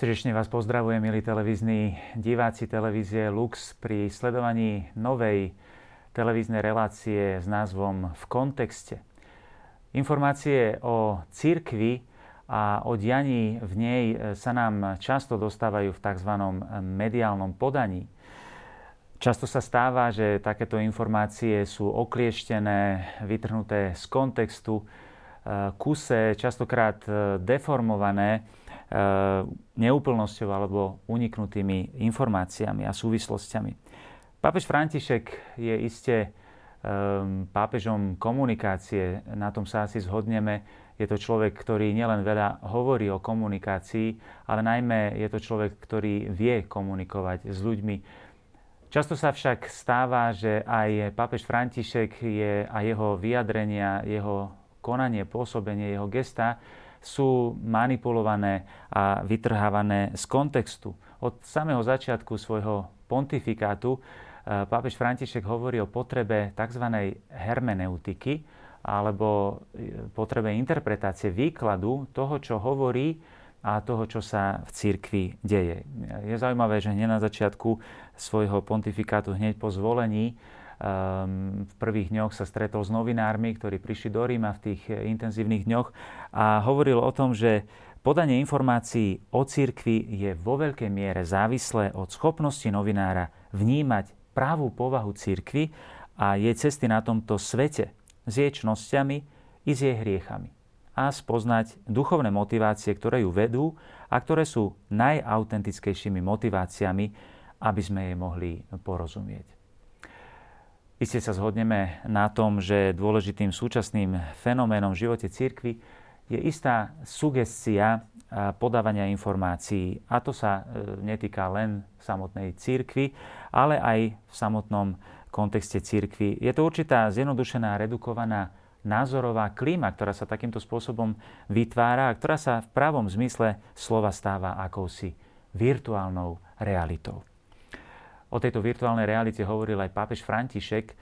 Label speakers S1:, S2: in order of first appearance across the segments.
S1: Srdečne vás pozdravujem, milí televízni diváci televízie Lux pri sledovaní novej televíznej relácie s názvom V kontexte. Informácie o cirkvi a o dianí v nej sa nám často dostávajú v tzv. mediálnom podaní. Často sa stáva, že takéto informácie sú oklieštené, vytrhnuté z kontextu, kuse, častokrát deformované Eh, neúplnosťou alebo uniknutými informáciami a súvislostiami. Pápež František je iste um, pápežom komunikácie, na tom sa asi zhodneme. Je to človek, ktorý nielen veľa hovorí o komunikácii, ale najmä je to človek, ktorý vie komunikovať s ľuďmi. Často sa však stáva, že aj pápež František je a jeho vyjadrenia, jeho konanie, pôsobenie, jeho gesta sú manipulované a vytrhávané z kontextu. Od samého začiatku svojho pontifikátu eh, pápež František hovorí o potrebe tzv. hermeneutiky alebo eh, potrebe interpretácie výkladu toho, čo hovorí a toho, čo sa v cirkvi deje. Je zaujímavé, že hneď na začiatku svojho pontifikátu, hneď po zvolení, v prvých dňoch sa stretol s novinármi, ktorí prišli do Ríma v tých eh, intenzívnych dňoch a hovoril o tom, že podanie informácií o cirkvi je vo veľkej miere závislé od schopnosti novinára vnímať právú povahu cirkvi a jej cesty na tomto svete s jej čnosťami i s jej hriechami a spoznať duchovné motivácie, ktoré ju vedú a ktoré sú najautentickejšími motiváciami, aby sme jej mohli porozumieť. Isté sa zhodneme na tom, že dôležitým súčasným fenoménom v živote církvy je istá sugestia podávania informácií. A to sa e, netýka len samotnej církvy, ale aj v samotnom kontexte církvy. Je to určitá zjednodušená, redukovaná názorová klíma, ktorá sa takýmto spôsobom vytvára a ktorá sa v pravom zmysle slova stáva akousi virtuálnou realitou. O tejto virtuálnej realite hovoril aj pápež František, e,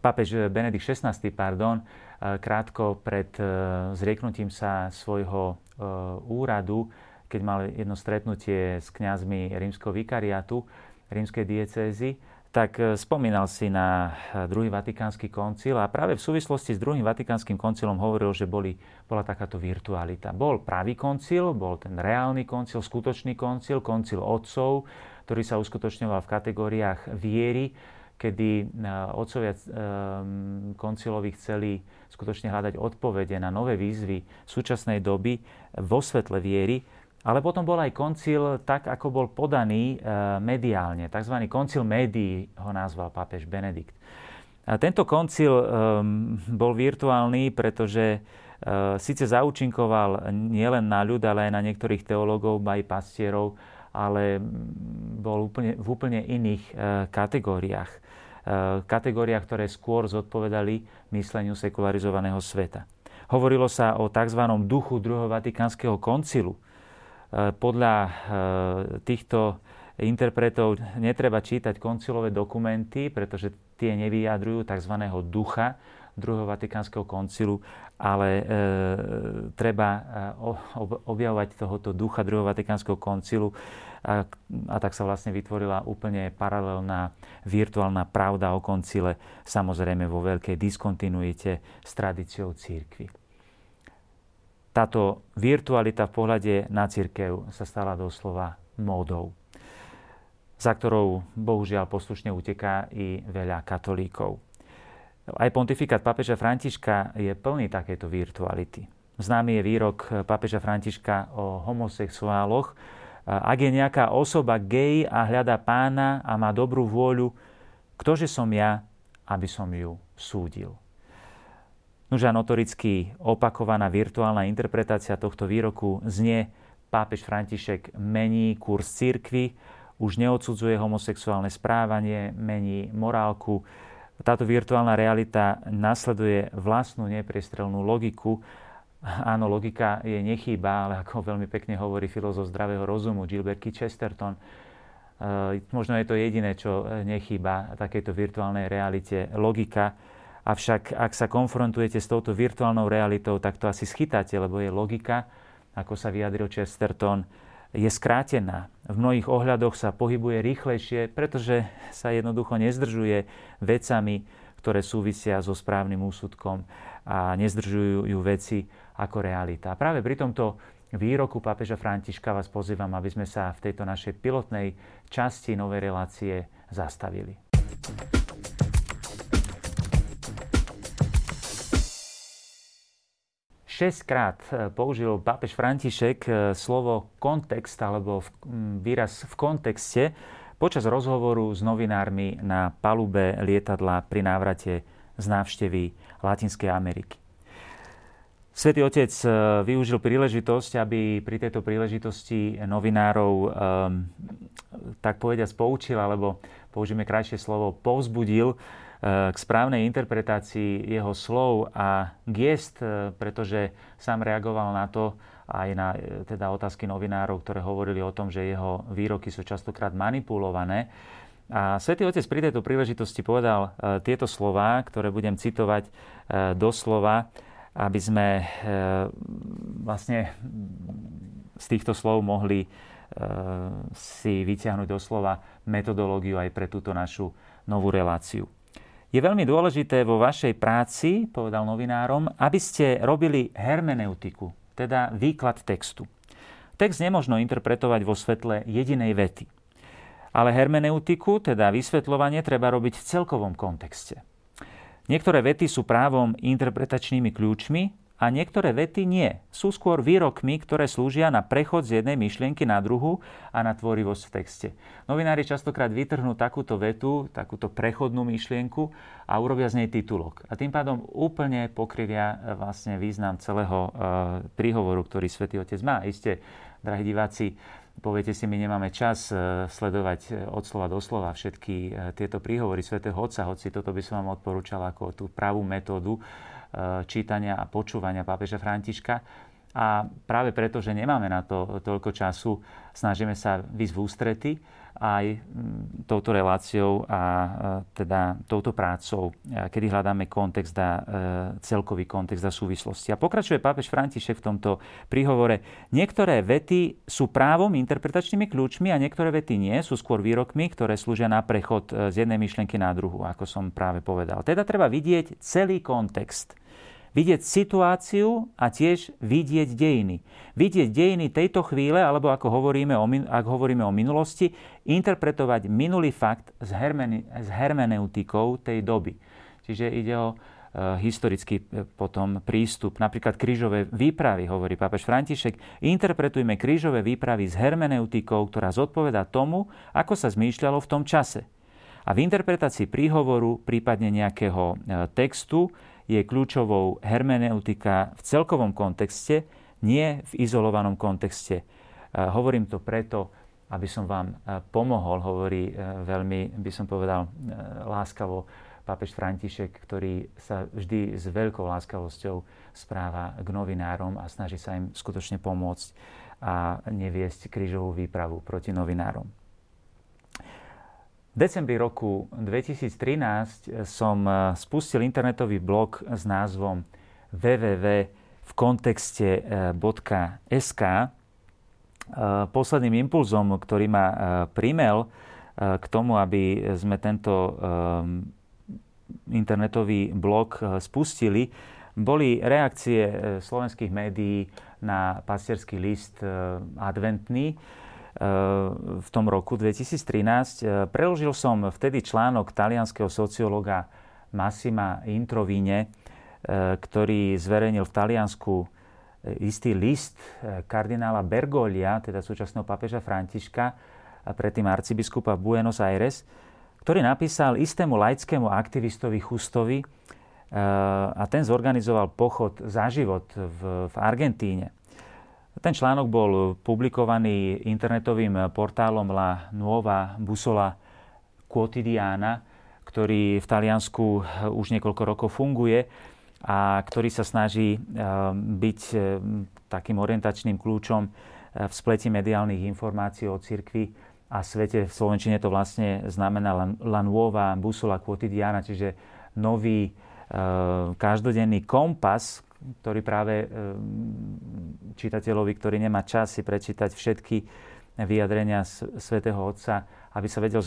S1: pápež Benedikt XVI, pardon, e, krátko pred e, zrieknutím sa svojho úradu, keď mal jedno stretnutie s kňazmi rímskeho vikariátu, rímskej diecézy, tak spomínal si na druhý vatikánsky koncil a práve v súvislosti s druhým vatikánskym koncilom hovoril, že boli, bola takáto virtualita. Bol pravý koncil, bol ten reálny koncil, skutočný koncil, koncil otcov, ktorý sa uskutočňoval v kategóriách viery, kedy e, otcovia e, koncilovi chceli skutočne hľadať odpovede na nové výzvy súčasnej doby vo svetle viery, ale potom bol aj koncil tak, ako bol podaný e, mediálne. Takzvaný koncil médií ho nazval pápež Benedikt. A tento koncil bol virtuálny, pretože síce zaučinkoval nielen na ľud, ale aj na niektorých teológov, aj pastierov, ale bol úplne, v úplne iných e, kategóriách. E, kategóriách, ktoré skôr zodpovedali mysleniu sekularizovaného sveta. Hovorilo sa o tzv. duchu druhého vatikánskeho koncilu. E, podľa týchto interpretov netreba čítať koncilové dokumenty, pretože tie nevyjadrujú tzv. ducha druhého Vatikánskeho koncilu, ale e, treba e, objavovať tohoto ducha druhého Vatikánskeho koncilu a, a tak sa vlastne vytvorila úplne paralelná virtuálna pravda o koncile, samozrejme vo veľkej diskontinuite s tradíciou církvy. Táto virtualita v pohľade na církev sa stala doslova módou, za ktorou bohužiaľ poslušne uteká i veľa katolíkov. Aj pontifikát pápeža Františka je plný takéto virtuality. Známy je výrok pápeža Františka o homosexuáloch. Ak je nejaká osoba gay a hľadá pána a má dobrú vôľu, ktože som ja, aby som ju súdil? Nuža notoricky opakovaná virtuálna interpretácia tohto výroku znie pápež František mení kurz církvy, už neodsudzuje homosexuálne správanie, mení morálku, táto virtuálna realita nasleduje vlastnú nepriestrelnú logiku. Áno, logika je nechýba, ale ako veľmi pekne hovorí filozof zdravého rozumu Gilbert. Chesterton, eh, možno je to jediné, čo nechýba takejto virtuálnej realite, logika. Avšak ak sa konfrontujete s touto virtuálnou realitou, tak to asi schytáte, lebo je logika, ako sa vyjadril Chesterton, je skrátená. V mnohých ohľadoch sa pohybuje rýchlejšie, pretože sa jednoducho nezdržuje vecami, ktoré súvisia so správnym úsudkom a nezdržujú ju veci ako realita. A práve pri tomto výroku pápeža Františka vás pozývam, aby sme sa v tejto našej pilotnej časti novej relácie zastavili. Šestkrát e, použil pápež František e, slovo kontext alebo výraz v kontexte počas rozhovoru s novinármi na palube lietadla pri návrate z návštevy Latinskej Ameriky. Svetý Otec e, využil príležitosť, aby pri tejto príležitosti novinárov tak povediať poučil, alebo použijeme krajšie slovo, povzbudil k správnej interpretácii jeho slov a gest, e, pretože sám reagoval na to aj na e, teda otázky novinárov, ktoré hovorili o tom, že jeho výroky sú častokrát manipulované. A Svetý Otec pri tejto príležitosti povedal e, tieto slova, ktoré budem citovať doslova, aby sme vlastne z týchto slov mohli si vyťahnuť doslova metodológiu aj pre túto našu novú reláciu. Je veľmi dôležité vo vašej práci, povedal novinárom, aby ste robili hermeneutiku, teda výklad textu. Text nemožno interpretovať vo svetle jedinej vety. Ale hermeneutiku, teda vysvetľovanie, treba robiť v celkovom kontexte. Niektoré vety sú právom interpretačnými kľúčmi a niektoré vety nie. Sú skôr výrokmi, ktoré slúžia na prechod z jednej myšlienky na druhú a na tvorivosť v texte. Novinári častokrát vytrhnú takúto vetu, takúto prechodnú myšlienku a urobia z nej titulok. A tým pádom úplne pokrivia e, vlastne význam celého e, príhovoru, ktorý Svetý Otec má. Isté, drahí diváci, poviete si, my nemáme čas e, sledovať od slova do slova všetky tieto príhovory Svetého Otca, hoci toto by som vám odporúčal ako tú pravú metódu čítania a počúvania pápeža Františka. A práve preto, že nemáme na to toľko času, snažíme sa vysť v ústrety aj mm, touto reláciou a eh, teda touto prácou, eh, kedy hľadáme kontext a celkový kontext a súvislosti. A pokračuje pápež František v tomto príhovore. Niektoré vety sú právom interpretačnými kľúčmi a niektoré vety nie, sú skôr výrokmi, ktoré slúžia na prechod z jednej myšlienky na druhú, ako som práve povedal. Teda treba vidieť celý kontext vidieť situáciu a tiež vidieť dejiny. Vidieť dejiny tejto chvíle, alebo ako hovoríme o, ak hovoríme o minulosti, interpretovať minulý fakt s, hermene, s hermeneutikou tej doby. Čiže ide o e, historický e, potom prístup. Napríklad krížové výpravy, hovorí pápež František, interpretujme krížové výpravy s hermeneutikou, ktorá zodpoveda tomu, ako sa zmýšľalo v tom čase. A v interpretácii príhovoru, prípadne nejakého e, textu, je kľúčovou hermeneutika v celkovom kontexte, nie v izolovanom kontexte. Hovorím to preto, aby som vám pomohol, hovorí e, veľmi, by som povedal, e, láskavo pápež František, ktorý sa vždy s veľkou láskavosťou správa k novinárom a snaží sa im skutočne pomôcť a neviesť krížovú výpravu proti novinárom. V decembri roku 2013 som eh, spustil internetový blog s názvom www.vkontexte.sk. Eh, posledným impulzom, ktorý ma eh, primel k tomu, aby sme tento internetový blog spustili, boli reakcie slovenských médií na pastierský list adventný, v tom roku 2013. E, preložil som vtedy článok talianského sociológa Massima Introvine, e, ktorý zverejnil v Taliansku e, istý list kardinála Bergolia, teda súčasného papeža Františka, a predtým arcibiskupa Buenos Aires, ktorý napísal istému laickému aktivistovi Chustovi a ten zorganizoval pochod za život v, v Argentíne. Ten článok bol publikovaný internetovým portálom La Nuova Busola Quotidiana, ktorý v Taliansku už niekoľko rokov funguje a ktorý sa snaží eh, byť eh, takým orientačným kľúčom eh, v spleti mediálnych informácií o cirkvi a svete. V Slovenčine to vlastne znamená La Nuova Busola Quotidiana, čiže nový každodenný kompas, ktorý práve čitateľovi, ktorý nemá čas si prečítať všetky vyjadrenia svätého Otca, aby sa vedel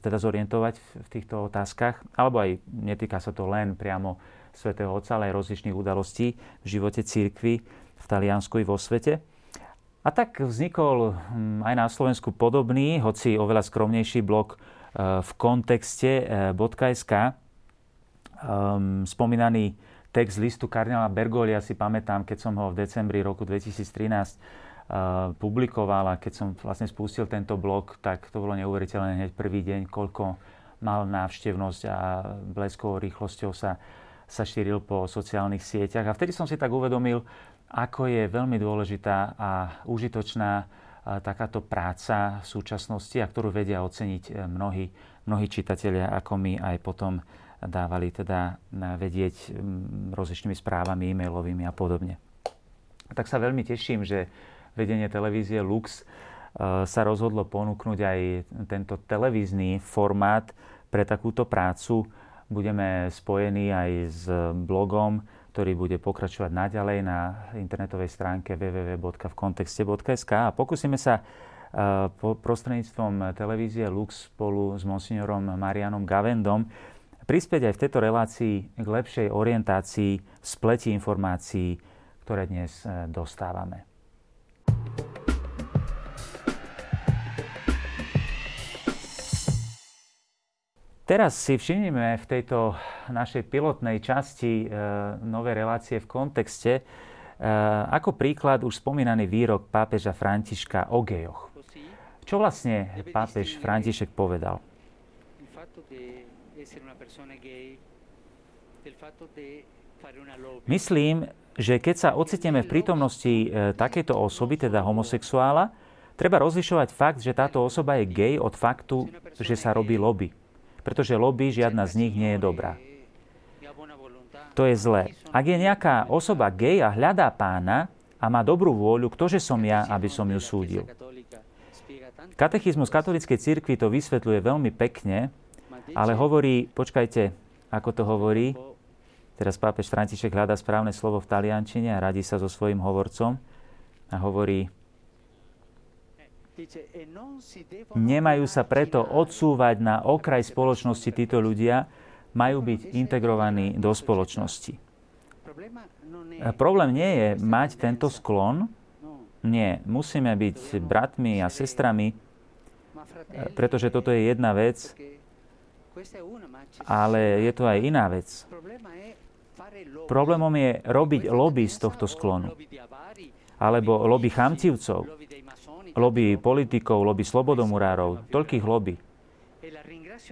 S1: teda zorientovať v týchto otázkach. Alebo aj netýka sa to len priamo svätého Otca, ale aj rozličných udalostí v živote církvy v Taliansku i vo svete. A tak vznikol hm, aj na Slovensku podobný, hoci oveľa skromnejší blok v kontexte.sk. Ehm, spomínaný text listu kardinála Bergolia si pamätám, keď som ho v decembri roku 2013 uh, publikoval a keď som vlastne spustil tento blog, tak to bolo neuveriteľné hneď prvý deň, koľko mal návštevnosť a bleskovou rýchlosťou sa, sa šíril po sociálnych sieťach. A vtedy som si tak uvedomil, ako je veľmi dôležitá a užitočná uh, takáto práca v súčasnosti a ktorú vedia oceniť uh, mnohí, mnohí čitatelia, ako my aj potom dávali teda vedieť rozličnými správami e-mailovými a podobne. Tak sa veľmi teším, že vedenie televízie Lux e, sa rozhodlo ponúknuť aj tento televízny formát pre takúto prácu. Budeme spojení aj s blogom, ktorý bude pokračovať naďalej na internetovej stránke www.vkontexte.sk a pokúsime sa e, prostredníctvom televízie Lux spolu s monsignorom Marianom Gavendom prispieť aj v tejto relácii k lepšej orientácii v spleti informácií, ktoré dnes e, dostávame. Teraz si všimneme v tejto našej pilotnej časti e, novej relácie v kontexte, e, ako príklad už spomínaný výrok pápeža Františka o gejoch. Čo vlastne pápež František povedal? Myslím, že keď sa ocitneme v prítomnosti e, takéto osoby, teda homosexuála, treba rozlišovať fakt, že táto osoba je gay od faktu, že sa robí lobby. Pretože lobby žiadna z nich nie je dobrá. To je zlé. Ak je nejaká osoba gay a hľadá pána a má dobrú vôľu, ktože som ja, aby som ju súdil. Katechizmus katolíckej cirkvi to vysvetľuje veľmi pekne, ale hovorí, počkajte, ako to hovorí, teraz pápež František hľadá správne slovo v taliančine a radí sa so svojím hovorcom a hovorí, nemajú sa preto odsúvať na okraj spoločnosti títo ľudia, majú byť integrovaní do spoločnosti. Problém nie je mať tento sklon, nie, musíme byť bratmi a sestrami, pretože toto je jedna vec, ale je to aj iná vec. Problémom je robiť lobby z tohto sklonu. Alebo lobby chamtivcov, lobby politikov, lobby slobodomurárov, toľkých lobby.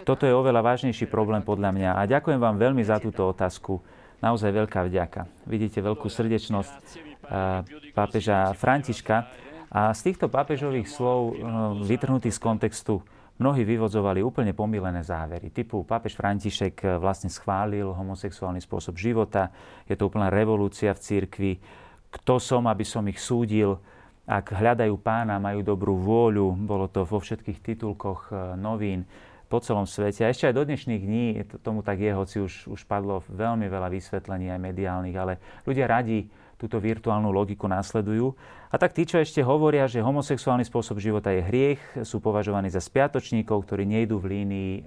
S1: Toto je oveľa vážnejší problém podľa mňa. A ďakujem vám veľmi za túto otázku. Naozaj veľká vďaka. Vidíte veľkú srdečnosť pápeža Františka. A z týchto pápežových slov no, vytrhnutých z kontextu mnohí vyvodzovali úplne pomílené závery. Typu pápež František eh, vlastne schválil homosexuálny spôsob života, je to úplná revolúcia v cirkvi. Kto som, aby som ich súdil? Ak hľadajú pána, majú dobrú vôľu, bolo to vo všetkých titulkoch eh, novín po celom svete. A ešte aj do dnešných dní tomu tak je, hoci už, už padlo veľmi veľa vysvetlení aj mediálnych, ale ľudia radi túto virtuálnu logiku následujú. A tak tí, čo ešte hovoria, že homosexuálny spôsob života je hriech, sú považovaní za spiatočníkov, ktorí nejdú v línii, e,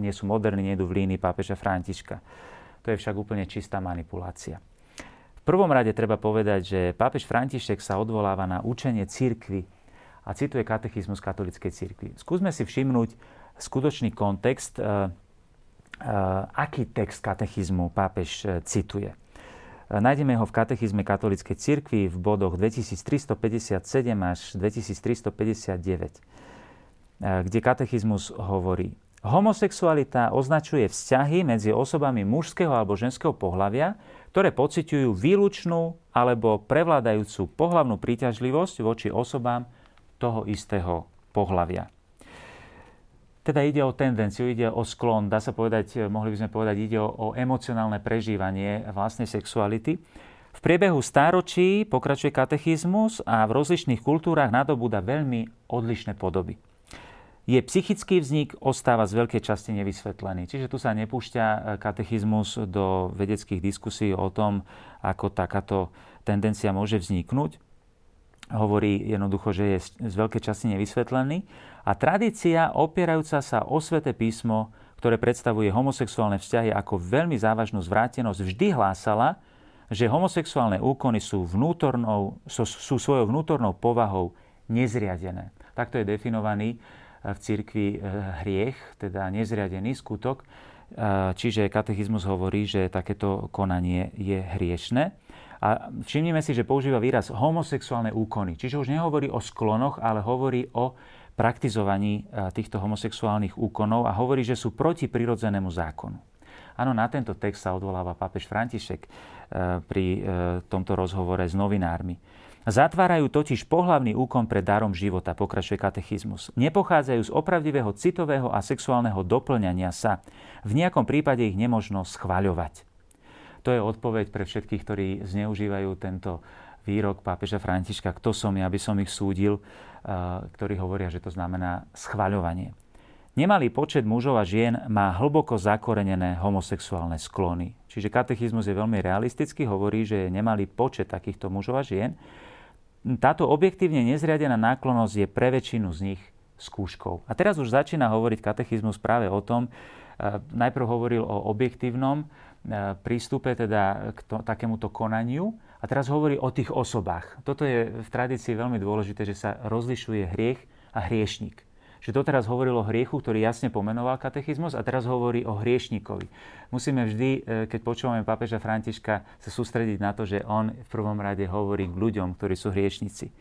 S1: nie sú moderní, nejdú v línii pápeža Františka. To je však úplne čistá manipulácia. V prvom rade treba povedať, že pápež František sa odvoláva na učenie cirkvy a cituje katechizmus katolíckej cirkvi. Skúsme si všimnúť skutočný kontext, e, e, aký text katechizmu pápež cituje. Nájdeme ho v katechizme katolíckej cirkvi v bodoch 2357 až 2359, kde katechizmus hovorí Homosexualita označuje vzťahy medzi osobami mužského alebo ženského pohľavia, ktoré pociťujú výlučnú alebo prevládajúcu pohlavnú príťažlivosť voči osobám toho istého pohľavia. Teda ide o tendenciu, ide o sklon, dá sa povedať, mohli by sme povedať, ide o, o emocionálne prežívanie vlastnej sexuality. V priebehu stáročí pokračuje katechizmus a v rozličných kultúrach nadobúda veľmi odlišné podoby. Je psychický vznik ostáva z veľkej časti nevysvetlený. Čiže tu sa nepúšťa katechizmus do vedeckých diskusí o tom, ako takáto tendencia môže vzniknúť. Hovorí jednoducho, že je z veľkej časti nevysvetlený. A tradícia opierajúca sa o sveté písmo, ktoré predstavuje homosexuálne vzťahy ako veľmi závažnú zvrátenosť, vždy hlásala, že homosexuálne úkony sú, vnútornou, sú, sú svojou vnútornou povahou nezriadené. Takto je definovaný eh, v cirkvi eh, hriech, teda nezriadený skutok. Eh, čiže katechizmus hovorí, že takéto konanie je hriešne. A všimnime si, že používa výraz homosexuálne úkony. Čiže už nehovorí o sklonoch, ale hovorí o praktizovaní týchto homosexuálnych úkonov a hovorí, že sú proti prirodzenému zákonu. Áno, na tento text sa odvoláva pápež František pri tomto rozhovore s novinármi. Zatvárajú totiž pohlavný úkon pred darom života, pokračuje katechizmus. Nepochádzajú z opravdivého citového a sexuálneho doplňania sa. V nejakom prípade ich nemožno schvaľovať. To je odpoveď pre všetkých, ktorí zneužívajú tento výrok pápeža Františka, kto som ja, aby som ich súdil, ktorí hovoria, že to znamená schvaľovanie. Nemalý počet mužov a žien má hlboko zakorenené homosexuálne sklony. Čiže katechizmus je veľmi realistický, hovorí, že je nemalý počet takýchto mužov a žien, táto objektívne nezriadená náklonosť je pre väčšinu z nich skúškou. A teraz už začína hovoriť katechizmus práve o tom, e, najprv hovoril o objektívnom prístupe teda k to, takémuto konaniu a teraz hovorí o tých osobách. Toto je v tradícii veľmi dôležité, že sa rozlišuje hriech a hriešník že doteraz hovoril o hriechu, ktorý jasne pomenoval katechizmus a teraz hovorí o hriešnikovi. Musíme vždy, e, keď počúvame pápeža Františka, sa sústrediť na to, že on v prvom rade hovorí k ľuďom, ktorí sú hriešnici.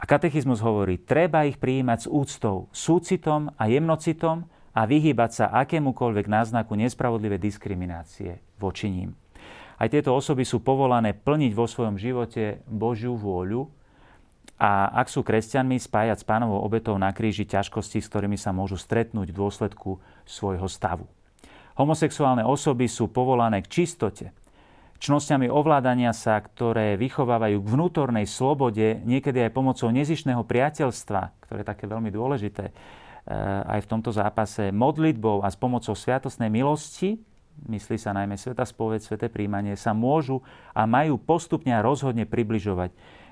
S1: A katechizmus hovorí, treba ich prijímať s úctou, súcitom a jemnocitom a vyhýbať sa akémukoľvek náznaku nespravodlivé diskriminácie voči ním. Aj tieto osoby sú povolané plniť vo svojom živote Božiu vôľu, a ak sú kresťanmi, spájať s pánovou obetou na kríži ťažkosti, s ktorými sa môžu stretnúť v dôsledku svojho stavu. Homosexuálne osoby sú povolané k čistote, čnosťami ovládania sa, ktoré vychovávajú k vnútornej slobode, niekedy aj pomocou nezišného priateľstva, ktoré je také veľmi dôležité aj v tomto zápase, modlitbou a s pomocou sviatosnej milosti, myslí sa najmä Sveta spoveď, Sveté príjmanie, sa môžu a majú postupne a rozhodne približovať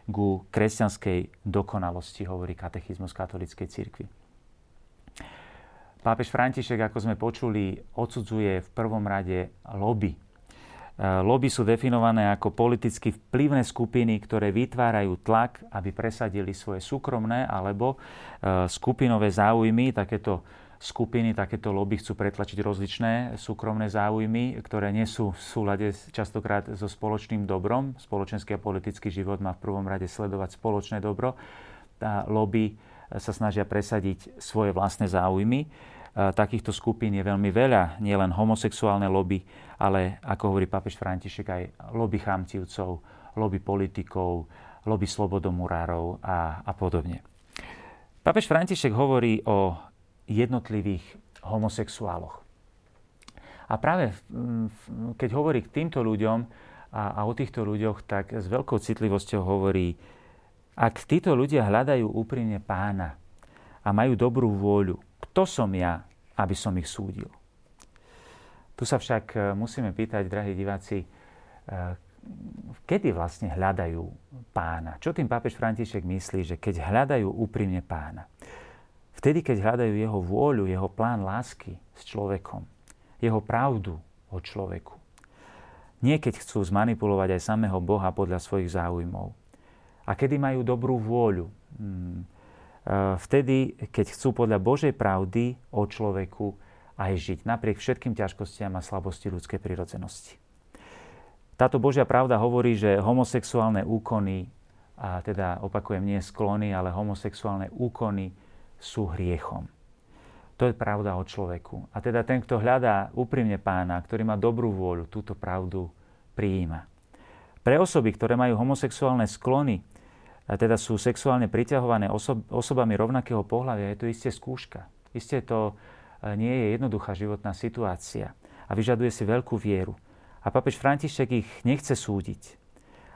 S1: ku kresťanskej dokonalosti, hovorí katechizmus katolíckej cirkvi. Pápež František, ako sme počuli, odsudzuje v prvom rade lobby. E, lobby sú definované ako politicky vplyvné skupiny, ktoré vytvárajú tlak, aby presadili svoje súkromné alebo e, skupinové záujmy. Takéto skupiny, takéto lobby chcú pretlačiť rozličné súkromné záujmy, ktoré nie sú v súlade častokrát so spoločným dobrom. Spoločenský a politický život má v prvom rade sledovať spoločné dobro. Tá lobby sa snažia presadiť svoje vlastné záujmy. Takýchto skupín je veľmi veľa, nielen homosexuálne lobby, ale ako hovorí papež František, aj lobby chamtivcov, lobby politikov, lobby slobodomurárov a, a podobne. Papež František hovorí o jednotlivých homosexuáloch. A práve keď hovorí k týmto ľuďom a, a o týchto ľuďoch, tak s veľkou citlivosťou hovorí, ak títo ľudia hľadajú úprimne pána a majú dobrú vôľu, kto som ja, aby som ich súdil? Tu sa však e, musíme pýtať, drahí diváci, e, kedy vlastne hľadajú pána? Čo tým pápež František myslí, že keď hľadajú úprimne pána? Vtedy, keď hľadajú jeho vôľu, jeho plán lásky s človekom, jeho pravdu o človeku. Nie chcú zmanipulovať aj samého Boha podľa svojich záujmov. A kedy majú dobrú vôľu. Hmm. Vtedy, keď chcú podľa Božej pravdy o človeku aj žiť, napriek všetkým ťažkostiam a slabosti ľudskej prirodzenosti. Táto Božia pravda hovorí, že homosexuálne úkony, a teda opakujem, nie sklony, ale homosexuálne úkony sú hriechom. To je pravda o človeku. A teda ten, kto hľadá úprimne pána, ktorý má dobrú vôľu, túto pravdu prijíma. Pre osoby, ktoré majú homosexuálne sklony, teda sú sexuálne priťahované osob, osobami rovnakého pohľavia, je to isté skúška. Isté to e, nie je jednoduchá životná situácia a vyžaduje si veľkú vieru. A papež František ich nechce súdiť.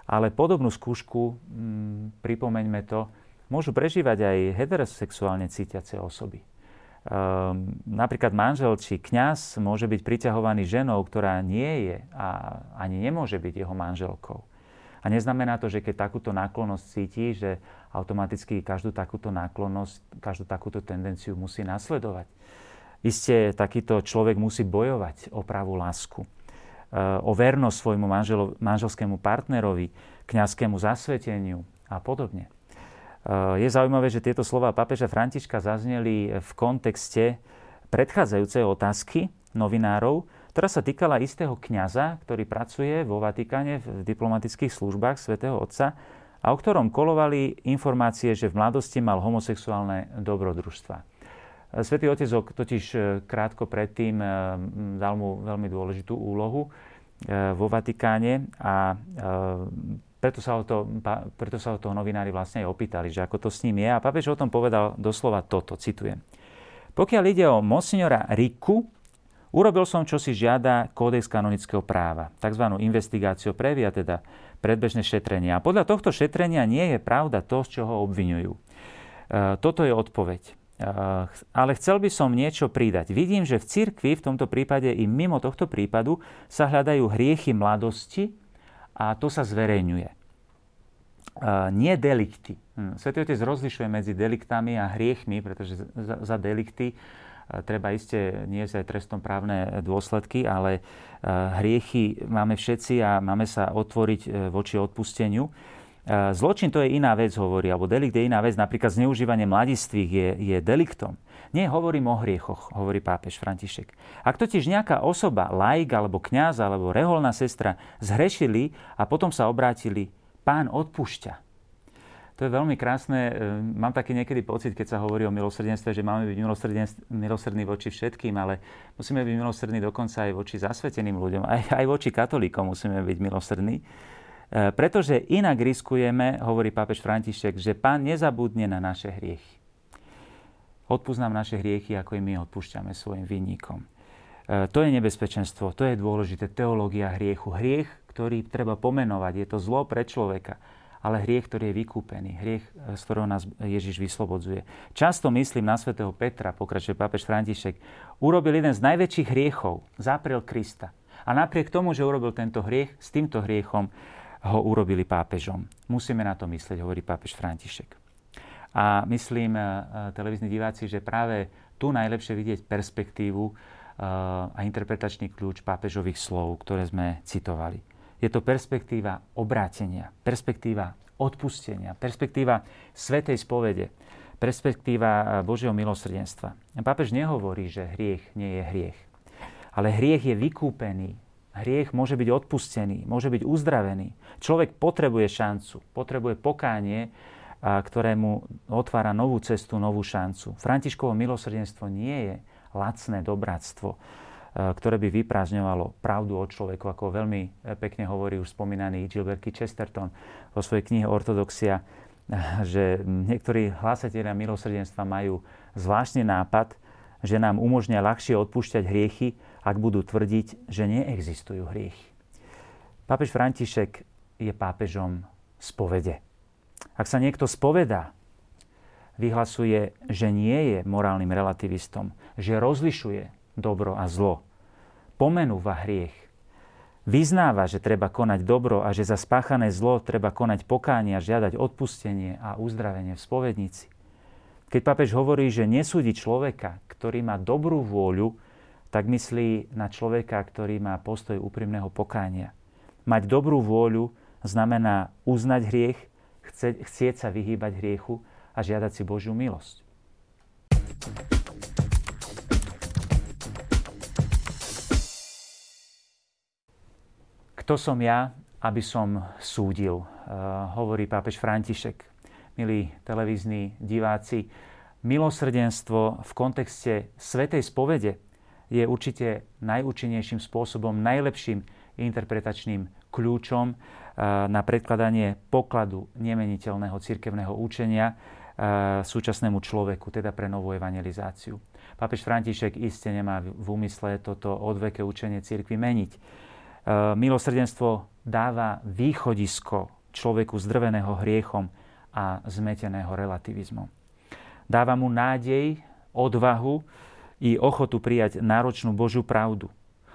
S1: Ale podobnú skúšku, mm, pripomeňme to, môžu prežívať aj heterosexuálne cítiace osoby. Um, napríklad manžel či kňaz môže byť priťahovaný ženou, ktorá nie je a ani nemôže byť jeho manželkou. A neznamená to, že keď takúto náklonnosť cíti, že automaticky každú takúto náklonnosť, každú takúto tendenciu musí nasledovať. Isté takýto človek musí bojovať o pravú lásku, e, o vernosť svojmu manželo, manželskému partnerovi, kňazskému zasveteniu a podobne. E, je zaujímavé, že tieto slova pápeža Františka zazneli v kontexte predchádzajúcej otázky novinárov, ktorá sa týkala istého kňaza, ktorý pracuje vo Vatikáne v diplomatických službách svätého Otca a o ktorom kolovali informácie, že v mladosti mal homosexuálne dobrodružstva. Svetý Otec totiž e, krátko predtým e, dal mu veľmi dôležitú úlohu e, vo Vatikáne a preto sa, o to, preto sa o toho novinári vlastne aj opýtali, že ako to s ním je. A papež o tom povedal doslova toto, citujem. Pokiaľ ide o monsignora Riku, Urobil som, čo si žiada kódex kanonického práva, tzv. investigáciu previa, teda predbežné šetrenie. A podľa tohto šetrenia nie je pravda to, z čoho obvinujú. E, toto je odpoveď. E, ale chcel by som niečo pridať. Vidím, že v cirkvi, v tomto prípade i mimo tohto prípadu, sa hľadajú hriechy mladosti a to sa zverejňuje. E, nie delikty. Hm, Svetý Otec rozlišuje medzi deliktami a hriechmi, pretože za, za delikty treba iste nie aj trestom právne dôsledky, ale e, hriechy máme všetci a máme sa otvoriť e, voči odpusteniu. E, zločin to je iná vec, hovorí, alebo delikt je iná vec. Napríklad zneužívanie mladistvých je, je deliktom. Nie, hovorím o hriechoch, hovorí pápež František. Ak totiž nejaká osoba, laik alebo kňaz alebo reholná sestra zhrešili a potom sa obrátili, pán odpúšťa. To je veľmi krásne. E, mám taký niekedy pocit, keď sa hovorí o milosrdenstve, že máme byť milosrdní voči všetkým, ale musíme byť milosrdní dokonca aj voči zasveteným ľuďom, aj, aj voči katolíkom musíme byť milosrdní. E, pretože inak riskujeme, hovorí pápež František, že pán nezabudne na naše hriechy. Odpúsť nám naše hriechy, ako i my odpúšťame svojim vinníkom. E, to je nebezpečenstvo, to je dôležité. Teológia hriechu. Hriech, ktorý treba pomenovať. Je to zlo pre človeka ale hriech, ktorý je vykúpený, hriech, eh, z ktorého nás Ježiš vyslobodzuje. Často myslím na svätého Petra, pokračuje pápež František, urobil jeden z najväčších hriechov, zaprel Krista. A napriek tomu, že urobil tento hriech, s týmto hriechom ho urobili pápežom. Musíme na to myslieť, hovorí pápež František. A myslím, eh, televízni diváci, že práve tu najlepšie vidieť perspektívu a interpretačný kľúč pápežových slov, ktoré sme citovali. Je to perspektíva obrátenia, perspektíva odpustenia, perspektíva svetej spovede, perspektíva eh, Božieho milosrdenstva. Pápež nehovorí, že hriech nie je hriech. Ale hriech je vykúpený. Hriech môže byť odpustený, môže byť uzdravený. Človek potrebuje šancu, potrebuje pokánie, ktorému otvára novú cestu, novú šancu. Františkovo milosrdenstvo nie je lacné dobráctvo Eh, ktoré by vyprázdňovalo pravdu o človeku, ako veľmi eh, pekne hovorí už spomínaný Gilbert Chesterton vo svojej knihe Ortodoxia, eh, že niektorí hlásatelia milosrdenstva majú zvláštny nápad, že nám umožňa ľahšie odpúšťať hriechy, ak budú tvrdiť, že neexistujú hriechy. Pápež František je pápežom spovede. Ak sa niekto spovedá, vyhlasuje, že nie je morálnym relativistom, že rozlišuje dobro a zlo. Pomenúva hriech. Vyznáva, že treba konať dobro a že za spáchané zlo treba konať pokánie a žiadať odpustenie a uzdravenie v spovednici. Keď papež hovorí, že nesúdi človeka, ktorý má dobrú vôľu, tak myslí na človeka, ktorý má postoj úprimného pokánia. Mať dobrú vôľu znamená uznať hriech, chcieť sa vyhýbať hriechu a žiadať si Božiu milosť. Kto som ja, aby som súdil, uh, hovorí pápež František. Milí televízni diváci, milosrdenstvo v kontexte Svetej spovede je určite najúčinnejším spôsobom, najlepším interpretačným kľúčom uh, na predkladanie pokladu nemeniteľného cirkevného učenia uh, súčasnému človeku, teda pre novú evangelizáciu. Pápež František iste nemá v úmysle toto odveké učenie cirkvi meniť Eh, milosrdenstvo dáva východisko človeku zdrveného hriechom a zmeteného relativizmom. Dáva mu nádej, odvahu i ochotu prijať náročnú Božiu pravdu.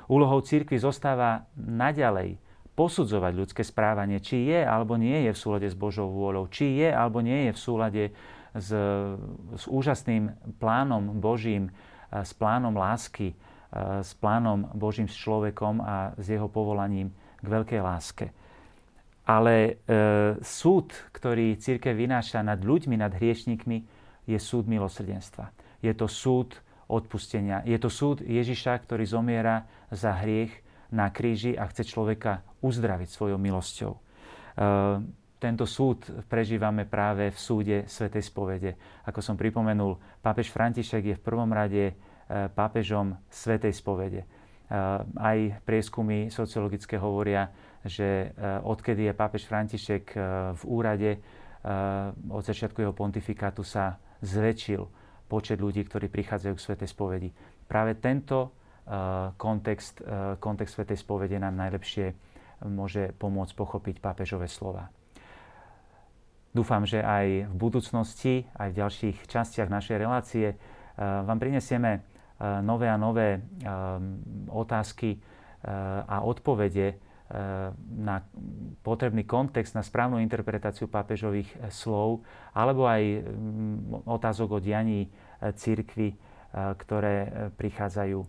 S1: Úlohou církvy zostáva naďalej posudzovať ľudské správanie, či je alebo nie je v súlade s Božou vôľou, či je alebo nie je v súlade s, s úžasným plánom Božím, s plánom lásky, s plánom Božím s človekom a s jeho povolaním k veľkej láske. Ale e, súd, ktorý církev vynáša nad ľuďmi, nad hriešnikmi, je súd milosrdenstva. Je to súd odpustenia. Je to súd Ježiša, ktorý zomiera za hriech na kríži a chce človeka uzdraviť svojou milosťou. E, tento súd prežívame práve v súde Svetej spovede. Ako som pripomenul, pápež František je v prvom rade pápežom Svetej spovede. E, aj prieskumy sociologické hovoria, že odkedy je pápež František v úrade, od začiatku jeho pontifikátu sa zväčšil počet ľudí, ktorí prichádzajú k Svetej spovedi. Práve tento kontext, kontext Svetej spovede nám najlepšie môže pomôcť pochopiť pápežové slova. Dúfam, že aj v budúcnosti, aj v ďalších častiach našej relácie vám prinesieme nové a nové otázky a odpovede na potrebný kontext, na správnu interpretáciu pápežových eh, slov, alebo aj mm, otázok o dianí eh, církvy, eh, ktoré prichádzajú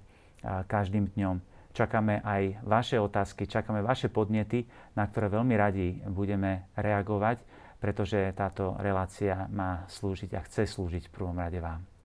S1: každým dňom. Čakáme aj vaše otázky, čakáme vaše podnety, na ktoré veľmi radi budeme reagovať, pretože táto relácia má slúžiť a chce slúžiť v prvom rade vám.